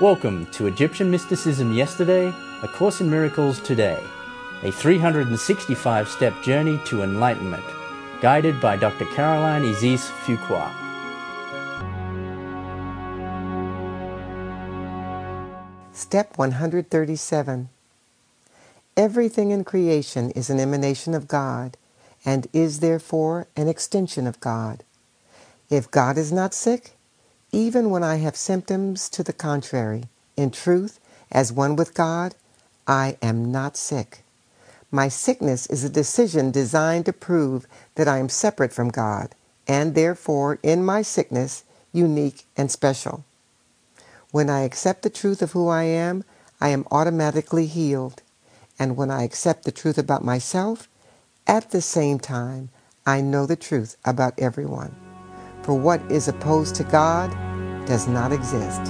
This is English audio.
Welcome to Egyptian Mysticism Yesterday, A Course in Miracles Today, a 365 step journey to enlightenment, guided by Dr. Caroline Isis Fuqua. Step 137 Everything in creation is an emanation of God and is therefore an extension of God. If God is not sick, even when I have symptoms to the contrary, in truth, as one with God, I am not sick. My sickness is a decision designed to prove that I am separate from God, and therefore, in my sickness, unique and special. When I accept the truth of who I am, I am automatically healed. And when I accept the truth about myself, at the same time, I know the truth about everyone. For what is opposed to God does not exist.